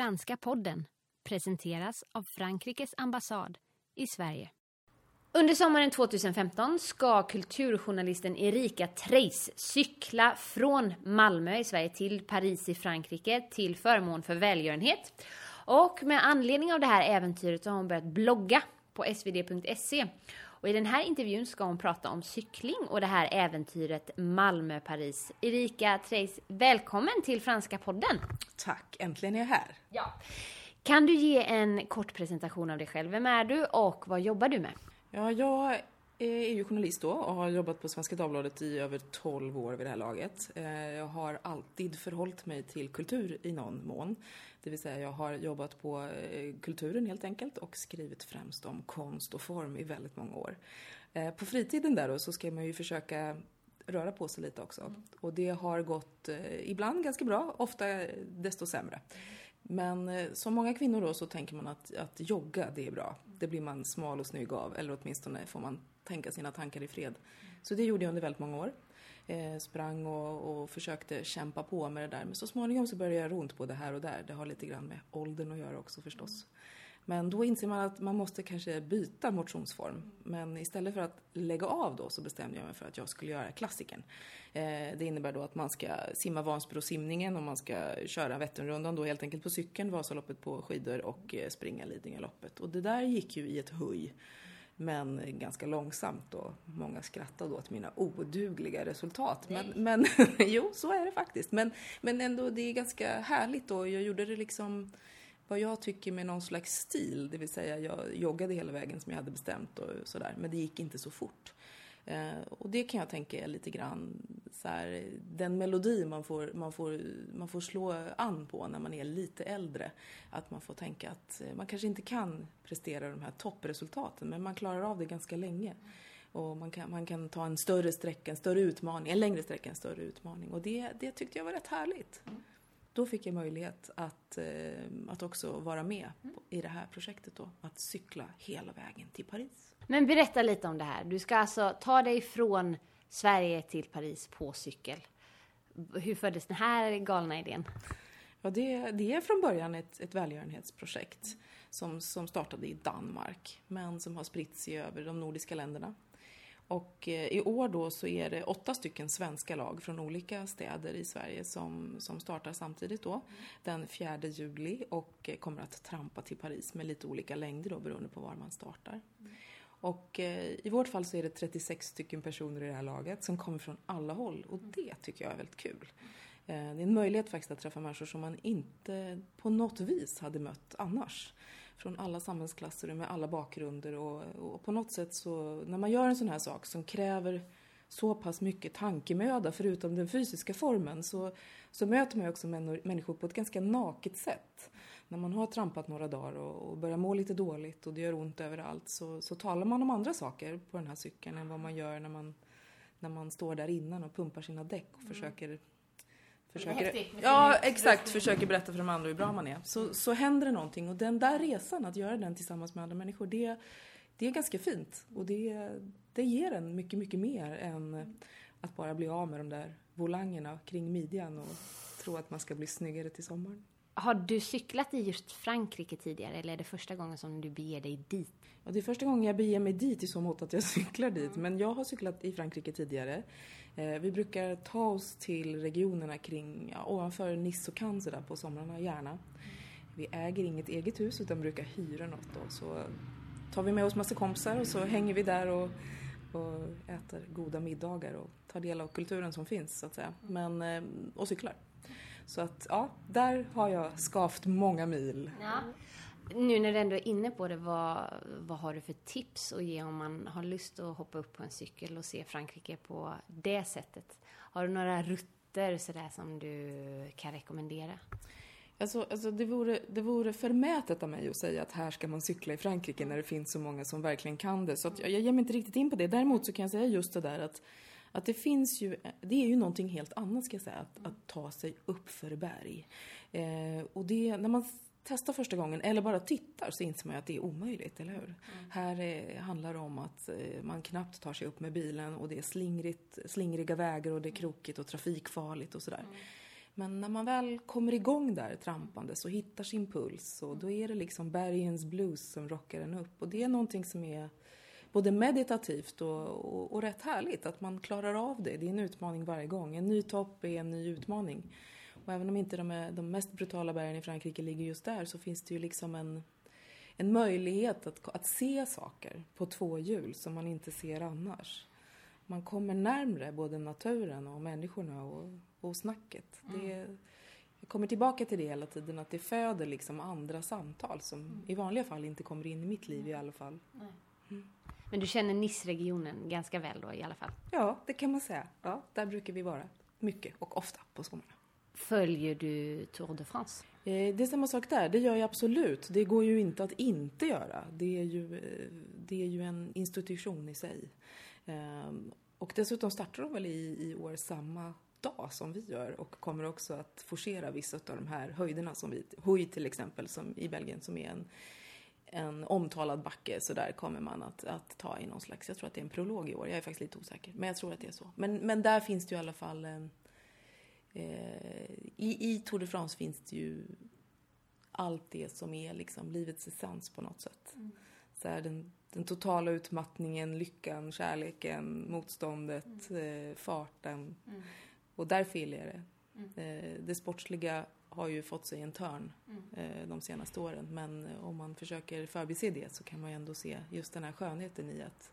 Franska podden presenteras av Frankrikes ambassad i Sverige. Under sommaren 2015 ska kulturjournalisten Erika Treis cykla från Malmö i Sverige till Paris i Frankrike till förmån för välgörenhet. Och med anledning av det här äventyret så har hon börjat blogga på svd.se. Och i den här intervjun ska hon prata om cykling och det här äventyret Malmö-Paris. Erika Treis, välkommen till Franska podden. Tack, äntligen är jag här. Ja. Kan du ge en kort presentation av dig själv? Vem är du och vad jobbar du med? Ja, jag är ju journalist då och har jobbat på Svenska Dagbladet i över 12 år vid det här laget. Eh, jag har alltid förhållit mig till kultur i någon mån. Det vill säga jag har jobbat på eh, kulturen helt enkelt och skrivit främst om konst och form i väldigt många år. Eh, på fritiden där då så ska man ju försöka röra på sig lite också. Och det har gått ibland ganska bra, ofta desto sämre. Men som många kvinnor då så tänker man att, att jogga, det är bra. Det blir man smal och snygg av, eller åtminstone får man tänka sina tankar i fred. Så det gjorde jag under väldigt många år. Eh, sprang och, och, försökte kämpa på med det där. Men så småningom så började jag göra ont både här och där. Det har lite grann med åldern att göra också förstås. Men då inser man att man måste kanske byta motionsform. Men istället för att lägga av då så bestämde jag mig för att jag skulle göra klassiken. Eh, det innebär då att man ska simma Vansbro simningen och man ska köra Vätternrundan då helt enkelt på cykeln, Vasaloppet på skidor och eh, springa Lidingöloppet. Och det där gick ju i ett höj men ganska långsamt och många skrattade åt mina odugliga resultat. Men, men jo, så är det faktiskt. Men, men ändå, det är ganska härligt och jag gjorde det liksom vad jag tycker med någon slags stil, det vill säga jag joggade hela vägen som jag hade bestämt och sådär, men det gick inte så fort. Eh, och det kan jag tänka är lite grann så här, den melodi man får, man, får, man får slå an på när man är lite äldre. Att man får tänka att eh, man kanske inte kan prestera de här toppresultaten, men man klarar av det ganska länge. Och man kan, man kan ta en större sträcka, en större utmaning, en längre sträcka, en större utmaning. Och det, det tyckte jag var rätt härligt. Då fick jag möjlighet att, eh, att också vara med i det här projektet då. Att cykla hela vägen till Paris. Men berätta lite om det här. Du ska alltså ta dig från Sverige till Paris på cykel. Hur föddes den här galna idén? Ja, det, det är från början ett, ett välgörenhetsprojekt som, som startade i Danmark men som har spritt sig över de nordiska länderna. Och eh, i år då så är det åtta stycken svenska lag från olika städer i Sverige som, som startar samtidigt då den 4 juli och eh, kommer att trampa till Paris med lite olika längder då beroende på var man startar. Och eh, i vårt fall så är det 36 stycken personer i det här laget som kommer från alla håll och det tycker jag är väldigt kul. Eh, det är en möjlighet faktiskt att träffa människor som man inte på något vis hade mött annars. Från alla samhällsklasser och med alla bakgrunder och, och på något sätt så, när man gör en sån här sak som kräver så pass mycket tankemöda förutom den fysiska formen så, så möter man ju också människor på ett ganska naket sätt när man har trampat några dagar och, och börjar må lite dåligt och det gör ont överallt så, så talar man om andra saker på den här cykeln än vad man gör när man, när man står där innan och pumpar sina däck och mm. försöker Försöker, ja, exakt. Försöker berätta för de andra hur bra man är. Så, så händer det någonting och den där resan, att göra den tillsammans med andra människor, det, det är ganska fint. Och det, det ger en mycket, mycket mer än att bara bli av med de där volangerna kring midjan och tro att man ska bli snyggare till sommaren. Har du cyklat i just Frankrike tidigare eller är det första gången som du beger dig dit? Ja, det är första gången jag beger mig dit i så mått att jag cyklar dit. Men jag har cyklat i Frankrike tidigare. Eh, vi brukar ta oss till regionerna kring, ja, ovanför Nice och Cannes där på somrarna gärna. Vi äger inget eget hus utan brukar hyra något då. Så tar vi med oss massa kompisar och så hänger vi där och, och äter goda middagar och tar del av kulturen som finns så att säga. Men, eh, och cyklar. Så att ja, där har jag skavt många mil. Ja. Nu när du ändå är inne på det, vad, vad har du för tips att ge om man har lust att hoppa upp på en cykel och se Frankrike på det sättet? Har du några rutter sådär som du kan rekommendera? Alltså, alltså det, vore, det vore förmätet av mig att säga att här ska man cykla i Frankrike när det finns så många som verkligen kan det. Så jag, jag ger mig inte riktigt in på det. Däremot så kan jag säga just det där att att det finns ju, det är ju någonting helt annat ska jag säga, att, att ta sig upp för berg. Eh, och det, när man testar första gången eller bara tittar så inser man ju att det är omöjligt, eller hur? Mm. Här är, handlar det om att eh, man knappt tar sig upp med bilen och det är slingrigt, slingriga vägar och det är krokigt och trafikfarligt och sådär. Mm. Men när man väl kommer igång där trampandes och hittar sin puls och då är det liksom bergens blues som rockar en upp. Och det är någonting som är både meditativt och, och, och rätt härligt att man klarar av det. Det är en utmaning varje gång. En ny topp är en ny utmaning. Och även om inte de, är, de mest brutala bergen i Frankrike ligger just där så finns det ju liksom en, en möjlighet att, att se saker på två hjul som man inte ser annars. Man kommer närmre både naturen och människorna och, och snacket. Mm. Det, jag kommer tillbaka till det hela tiden, att det föder liksom andra samtal som mm. i vanliga fall inte kommer in i mitt liv i alla fall. Mm. Men du känner Nice-regionen ganska väl då i alla fall? Ja, det kan man säga. Ja, där brukar vi vara mycket och ofta på somrarna. Följer du Tour de France? Eh, det är samma sak där, det gör jag absolut. Det går ju inte att inte göra. Det är ju, eh, det är ju en institution i sig. Ehm, och dessutom startar de väl i, i år samma dag som vi gör och kommer också att forcera vissa av de här höjderna som vi, Huy till exempel, som i Belgien som är en, en omtalad backe så där kommer man att, att ta i någon slags, jag tror att det är en prolog i år, jag är faktiskt lite osäker, men jag tror att det är så. Men, men där finns det ju i alla fall eh, i, I Tour de France finns det ju allt det som är liksom livets essens på något sätt. Mm. Så här, den, den totala utmattningen, lyckan, kärleken, motståndet, mm. eh, farten. Mm. Och därför gillar jag det. Mm. Eh, det sportsliga har ju fått sig en törn mm. eh, de senaste åren. Men eh, om man försöker förbise det så kan man ju ändå se just den här skönheten i att,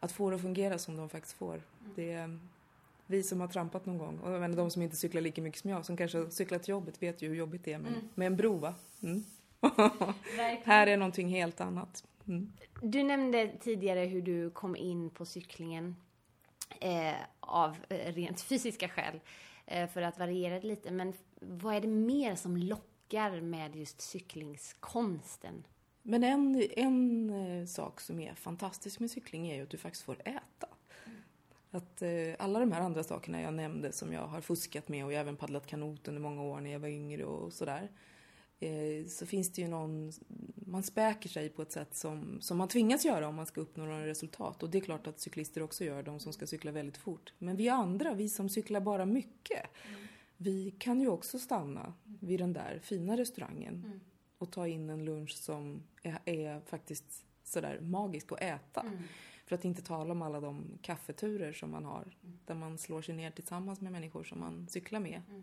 att få det att fungera som de faktiskt får. Mm. Det, vi som har trampat någon gång, och jag menar, de som inte cyklar lika mycket som jag, som kanske cyklar till jobbet, vet ju hur jobbigt det är med, mm. med en bro va? Mm. här är någonting helt annat. Mm. Du nämnde tidigare hur du kom in på cyklingen eh, av eh, rent fysiska skäl för att variera det lite. Men vad är det mer som lockar med just cyklingskonsten? Men en, en eh, sak som är fantastisk med cykling är ju att du faktiskt får äta. Att eh, alla de här andra sakerna jag nämnde som jag har fuskat med och jag har även paddlat kanot under många år när jag var yngre och sådär. Eh, så finns det ju någon, man späker sig på ett sätt som, som man tvingas göra om man ska uppnå några resultat. Och det är klart att cyklister också gör, de som ska cykla väldigt fort. Men vi andra, vi som cyklar bara mycket, mm. Vi kan ju också stanna vid den där fina restaurangen mm. och ta in en lunch som är, är faktiskt sådär magisk att äta. Mm. För att inte tala om alla de kaffeturer som man har, mm. där man slår sig ner tillsammans med människor som man cyklar med. Mm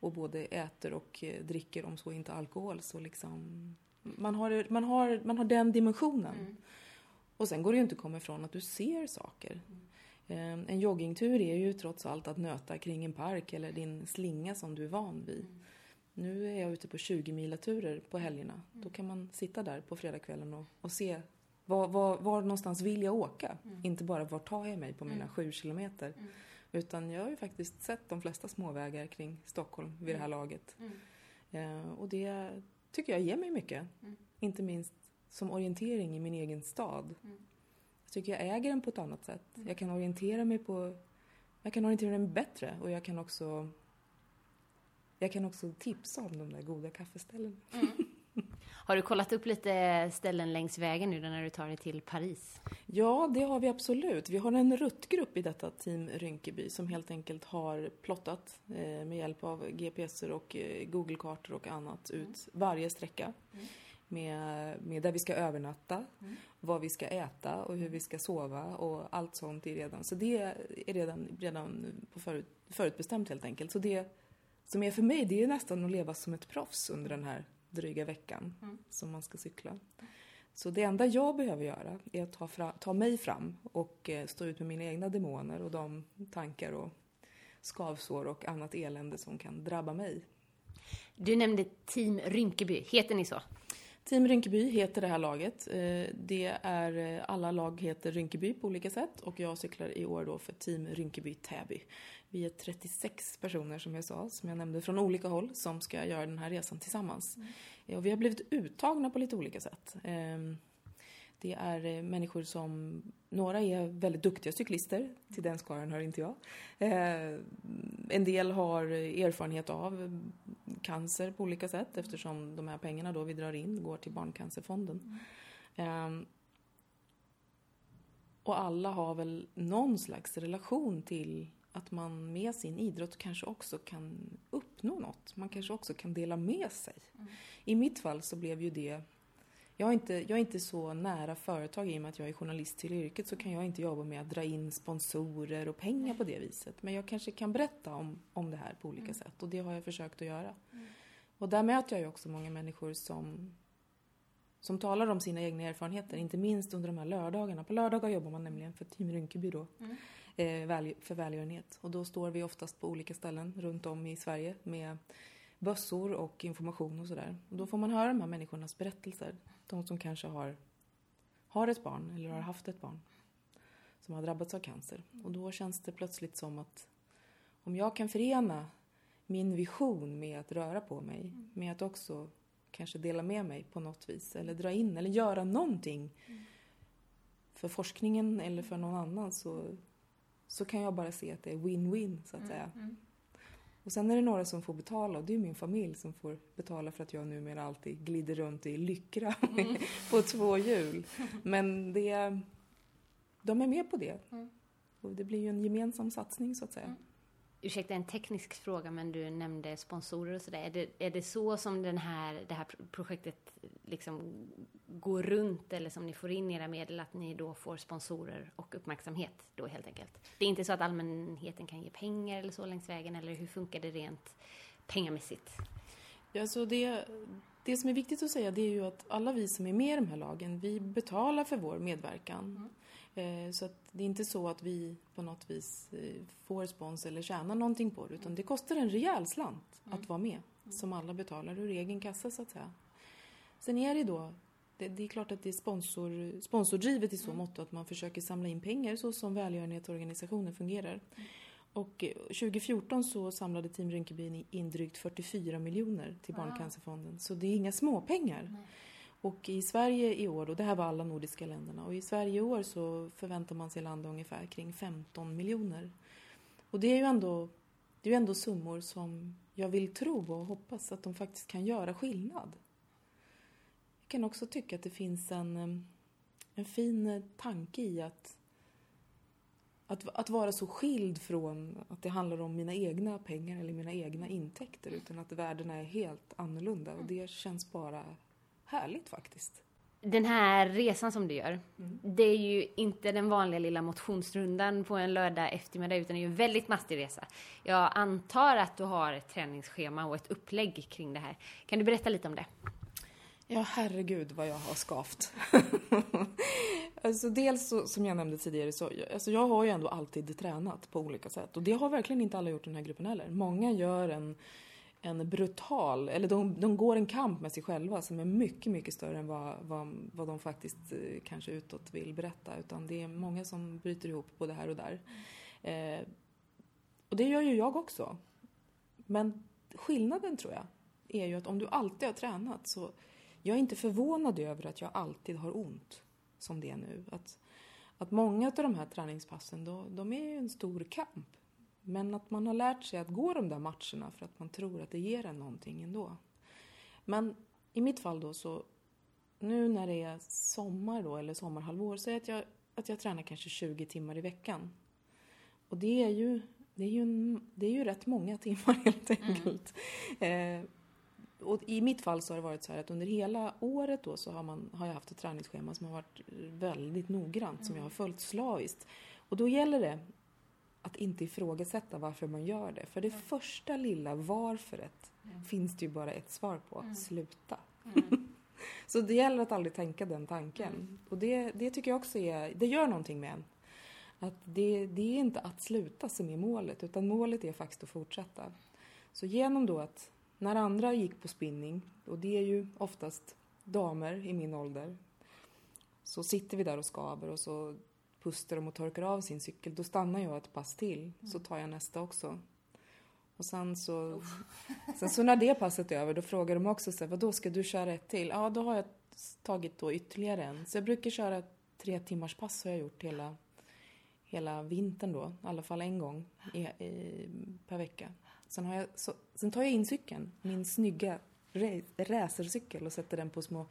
och både äter och eh, dricker, om så inte alkohol. Så liksom, man, har, man, har, man har den dimensionen. Mm. Och sen går det ju inte att komma ifrån att du ser saker. Mm. En joggingtur är ju trots allt att nöta kring en park eller din slinga som du är van vid. Mm. Nu är jag ute på 20 milaturer på helgerna. Mm. Då kan man sitta där på fredagskvällen och, och se var, var, var någonstans vill jag åka? Mm. Inte bara var tar jag mig på mina mm. sju kilometer. Utan jag har ju faktiskt sett de flesta småvägar kring Stockholm vid mm. det här mm. laget. Mm. Eh, och det tycker jag ger mig mycket. Mm. Inte minst som orientering i min egen stad. Mm. Jag tycker jag äger den på ett annat sätt. Mm. Jag kan orientera mig på... Jag kan orientera mig bättre och jag kan också... Jag kan också tipsa om de där goda kaffeställena. Har du kollat upp lite ställen längs vägen nu när du tar dig till Paris? Ja, det har vi absolut. Vi har en ruttgrupp i detta team Rynkeby som helt enkelt har plottat eh, med hjälp av GPSer och eh, Google-kartor och annat ut mm. varje sträcka. Mm. Med, med där vi ska övernatta, mm. vad vi ska äta och hur vi ska sova och allt sånt är redan, så det är redan, redan på förut, förutbestämt helt enkelt. Så det som är för mig, det är nästan att leva som ett proffs under den här dryga veckan mm. som man ska cykla. Så det enda jag behöver göra är att ta, fram, ta mig fram och eh, stå ut med mina egna demoner och de tankar och skavsår och annat elände som kan drabba mig. Du nämnde Team Rynkeby, heter ni så? Team Rynkeby heter det här laget. Eh, det är, eh, alla lag heter Rynkeby på olika sätt och jag cyklar i år då för Team Rynkeby Täby. Vi är 36 personer som jag sa, som jag nämnde, från olika håll som ska göra den här resan tillsammans. Mm. Och vi har blivit uttagna på lite olika sätt. Det är eh, människor som, några är väldigt duktiga cyklister, till den skaran hör inte jag. Ehm, en del har erfarenhet av cancer på olika sätt eftersom de här pengarna då vi drar in går till Barncancerfonden. Mm. Och alla har väl någon slags relation till att man med sin idrott kanske också kan uppnå något. Man kanske också kan dela med sig. Mm. I mitt fall så blev ju det jag är, inte, jag är inte så nära företag i och med att jag är journalist till yrket så kan jag inte jobba med att dra in sponsorer och pengar på det viset. Men jag kanske kan berätta om, om det här på olika mm. sätt och det har jag försökt att göra. Mm. Och där möter jag ju också många människor som, som talar om sina egna erfarenheter, inte minst under de här lördagarna. På lördagar jobbar man nämligen för Team Rinkeby då, mm. eh, för välgörenhet. Och då står vi oftast på olika ställen runt om i Sverige med bössor och information och sådär. Och då får man höra de här människornas berättelser. De som kanske har, har ett barn eller har haft ett barn som har drabbats av cancer. Och då känns det plötsligt som att om jag kan förena min vision med att röra på mig, med att också kanske dela med mig på något vis eller dra in eller göra någonting för forskningen eller för någon annan så, så kan jag bara se att det är win-win så att säga. Mm, mm. Och sen är det några som får betala och det är min familj som får betala för att jag numera alltid glider runt i lyckra mm. på två hjul. Men det, de är med på det. Mm. Och det blir ju en gemensam satsning så att säga. Mm. Ursäkta en teknisk fråga, men du nämnde sponsorer och sådär. Är det, är det så som den här, det här projektet liksom går runt eller som ni får in era medel, att ni då får sponsorer och uppmärksamhet då helt enkelt? Det är inte så att allmänheten kan ge pengar eller så längs vägen, eller hur funkar det rent pengamässigt? Ja, så det, det som är viktigt att säga det är ju att alla vi som är med i de här lagen, vi betalar för vår medverkan. Mm. Eh, så det är inte så att vi på något vis eh, får spons eller tjänar någonting på det utan det kostar en rejäl slant att vara med som alla betalar ur egen kassa så att säga. Sen är det då, det, det är klart att det är sponsor, sponsordrivet i så mått att man försöker samla in pengar så som välgörenhetsorganisationer fungerar. Och 2014 eh, så samlade Team Rinkeby in drygt 44 miljoner till Barncancerfonden. Så det är inga småpengar. Nej. Och i Sverige i år, och det här var alla nordiska länderna, och i Sverige i år så förväntar man sig landa ungefär kring 15 miljoner. Och det är ju ändå, det är ju ändå summor som jag vill tro och hoppas att de faktiskt kan göra skillnad. Jag kan också tycka att det finns en, en fin tanke i att, att, att vara så skild från att det handlar om mina egna pengar eller mina egna intäkter utan att värdena är helt annorlunda och det känns bara härligt faktiskt. Den här resan som du gör, mm. det är ju inte den vanliga lilla motionsrundan på en lördag eftermiddag utan det är ju en väldigt mastig resa. Jag antar att du har ett träningsschema och ett upplägg kring det här. Kan du berätta lite om det? Ja, herregud vad jag har skavt. alltså dels så, som jag nämnde tidigare så, alltså jag har ju ändå alltid tränat på olika sätt och det har verkligen inte alla gjort i den här gruppen heller. Många gör en en brutal, eller de, de går en kamp med sig själva som är mycket, mycket större än vad, vad, vad de faktiskt eh, kanske utåt vill berätta. Utan det är många som bryter ihop både här och där. Eh, och det gör ju jag också. Men skillnaden tror jag är ju att om du alltid har tränat så jag är inte förvånad över att jag alltid har ont som det är nu. Att, att många av de här träningspassen, då, de är ju en stor kamp. Men att man har lärt sig att gå de där matcherna för att man tror att det ger en någonting ändå. Men i mitt fall då så, nu när det är sommar då, eller sommarhalvår, så är att jag, att jag tränar kanske 20 timmar i veckan. Och det är ju, det är ju, det är ju rätt många timmar helt mm. enkelt. Mm. Eh, och i mitt fall så har det varit så här att under hela året då så har, man, har jag haft ett träningsschema som har varit väldigt noggrant, mm. som jag har följt slaviskt. Och då gäller det att inte ifrågasätta varför man gör det. För det mm. första lilla varföret mm. finns det ju bara ett svar på. Mm. Sluta. Så det gäller att aldrig tänka den tanken. Mm. Och det, det tycker jag också är, det gör någonting med en. Att det, det är inte att sluta som är målet, utan målet är faktiskt att fortsätta. Så genom då att när andra gick på spinning, och det är ju oftast damer i min ålder, så sitter vi där och skaver och så pustar de och torkar av sin cykel, då stannar jag ett pass till. Så tar jag nästa också. Och sen så, sen så när det passet är över, då frågar de också så här, då ska du köra ett till? Ja, då har jag tagit då ytterligare en. Så jag brukar köra tre timmars pass har jag gjort hela, hela vintern då. I alla fall en gång i, i, per vecka. Sen, har jag, så, sen tar jag in cykeln, min snygga racercykel och sätter den på små,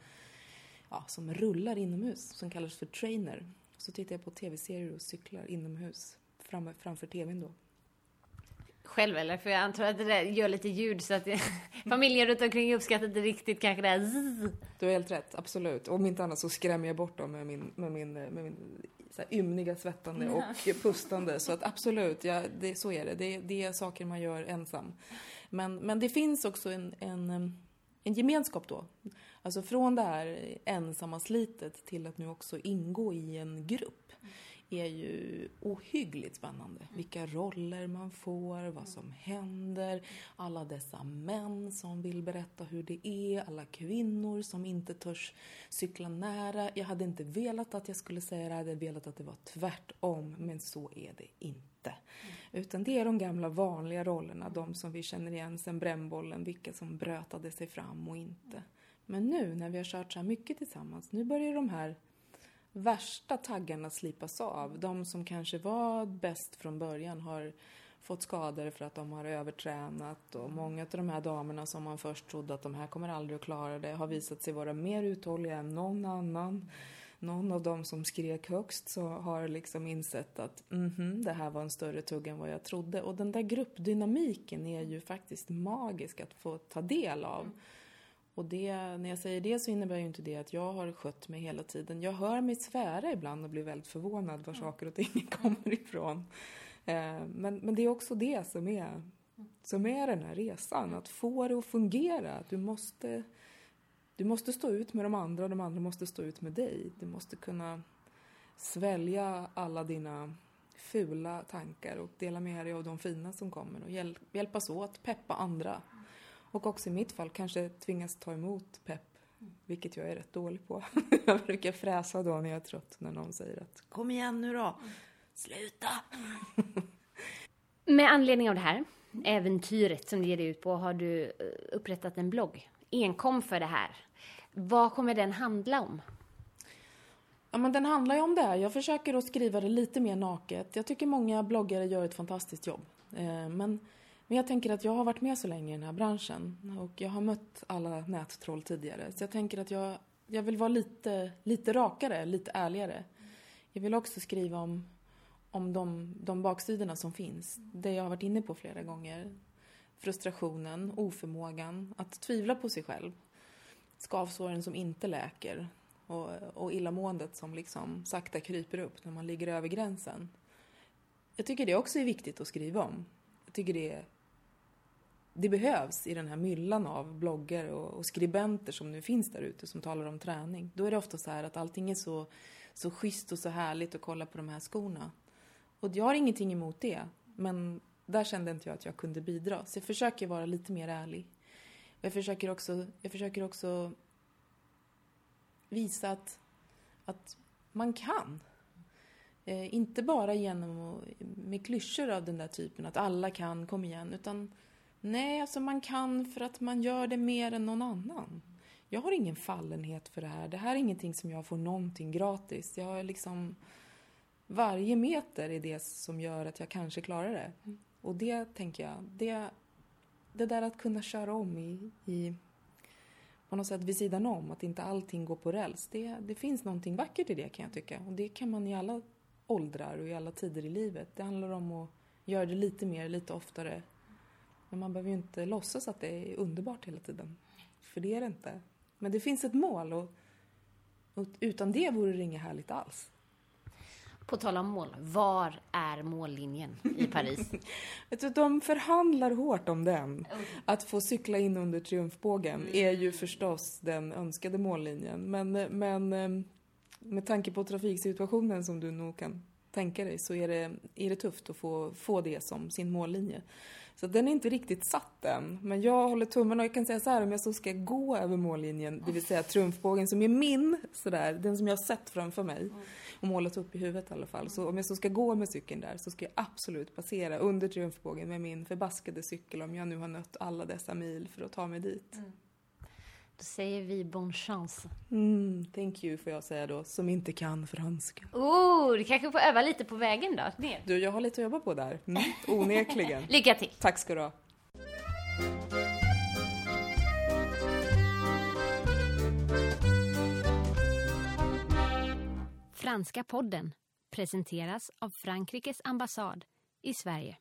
ja, som rullar inomhus, som kallas för trainer. Så tittar jag på tv-serier och cyklar inomhus fram, framför tvn då. själv eller? För jag antar att det där gör lite ljud så att familjen runt omkring uppskattar inte riktigt kanske det här zzz. Du har helt rätt, absolut. Om inte annat så skrämmer jag bort dem med min, med min, med min så här ymniga svettande och pustande. Så att absolut, ja, det, så är det. det. Det är saker man gör ensam. Men, men det finns också en, en, en gemenskap då. Alltså från det här ensamma slitet till att nu också ingå i en grupp är ju ohyggligt spännande. Vilka roller man får, vad som händer, alla dessa män som vill berätta hur det är, alla kvinnor som inte törs cykla nära. Jag hade inte velat att jag skulle säga det, jag hade velat att det var tvärtom, men så är det inte. Utan det är de gamla vanliga rollerna, de som vi känner igen sen brännbollen, vilka som brötade sig fram och inte. Men nu när vi har kört så här mycket tillsammans, nu börjar de här värsta taggarna slipas av. De som kanske var bäst från början har fått skador för att de har övertränat och många av de här damerna som man först trodde att de här kommer aldrig att klara det har visat sig vara mer uthålliga än någon annan. Någon av dem som skrek högst så har liksom insett att mm -hmm, det här var en större tugg än vad jag trodde. Och den där gruppdynamiken är ju faktiskt magisk att få ta del av. Mm. Och det, när jag säger det så innebär ju inte det att jag har skött mig hela tiden. Jag hör mig svära ibland och blir väldigt förvånad var saker och ting kommer ifrån. Eh, men, men det är också det som är, som är den här resan, att få det att fungera. Du måste, du måste stå ut med de andra och de andra måste stå ut med dig. Du måste kunna svälja alla dina fula tankar och dela med dig av de fina som kommer och hjälpas åt, peppa andra. Och också i mitt fall kanske tvingas ta emot pepp, vilket jag är rätt dålig på. jag brukar fräsa då när jag är trött när någon säger att kom igen nu då, sluta! Med anledning av det här äventyret som du ger dig ut på har du eh, upprättat en blogg enkom för det här. Vad kommer den handla om? Ja, men den handlar ju om det här. Jag försöker att skriva det lite mer naket. Jag tycker många bloggare gör ett fantastiskt jobb. Eh, men men jag tänker att jag har varit med så länge i den här branschen och jag har mött alla nättroll tidigare. Så jag tänker att jag, jag vill vara lite, lite rakare, lite ärligare. Jag vill också skriva om, om de, de baksidorna som finns. Det jag har varit inne på flera gånger. Frustrationen, oförmågan, att tvivla på sig själv. Skavsåren som inte läker och, och illamåendet som liksom sakta kryper upp när man ligger över gränsen. Jag tycker det också är viktigt att skriva om. Jag tycker det är det behövs i den här myllan av bloggar och, och skribenter som nu finns där ute som talar om träning. Då är det ofta så här att allting är så, så schysst och så härligt att kolla på de här skorna. Och jag har ingenting emot det, men där kände inte jag att jag kunde bidra. Så jag försöker vara lite mer ärlig. Jag försöker också, jag försöker också visa att, att man kan. Eh, inte bara genom med klyschor av den där typen, att alla kan, kom igen, utan Nej, alltså man kan för att man gör det mer än någon annan. Jag har ingen fallenhet för det här. Det här är ingenting som jag får någonting gratis. Jag har liksom... Varje meter är det som gör att jag kanske klarar det. Och det tänker jag, det, det där att kunna köra om i, i på något sätt vid sidan om, att inte allting går på räls. Det, det finns någonting vackert i det kan jag tycka. Och det kan man i alla åldrar och i alla tider i livet. Det handlar om att göra det lite mer, lite oftare men man behöver ju inte låtsas att det är underbart hela tiden. För det är det inte. Men det finns ett mål och, och utan det vore det inget härligt alls. På tal om mål, var är mållinjen i Paris? De förhandlar hårt om den. Att få cykla in under triumfbågen mm. är ju förstås den önskade mållinjen. Men, men ehm, med tanke på trafiksituationen som du nog kan tänka dig så är det, är det tufft att få, få det som sin mållinje. Så den är inte riktigt satt än. Men jag håller tummen och jag kan säga så här om jag så ska gå över mållinjen, det vill säga trumfbågen som är min, sådär, den som jag har sett framför mig och målat upp i huvudet i alla fall. Så om jag så ska gå med cykeln där så ska jag absolut passera under triumfbågen med min förbaskade cykel om jag nu har nött alla dessa mil för att ta mig dit. Mm. Då säger vi bon chance. Mm, thank you får jag säga då, som inte kan franska. Oh, du kanske får öva lite på vägen då, ner. Du, jag har lite att jobba på där. Mm, onekligen. Lycka till. Tack ska du ha. Franska podden presenteras av Frankrikes ambassad i Sverige.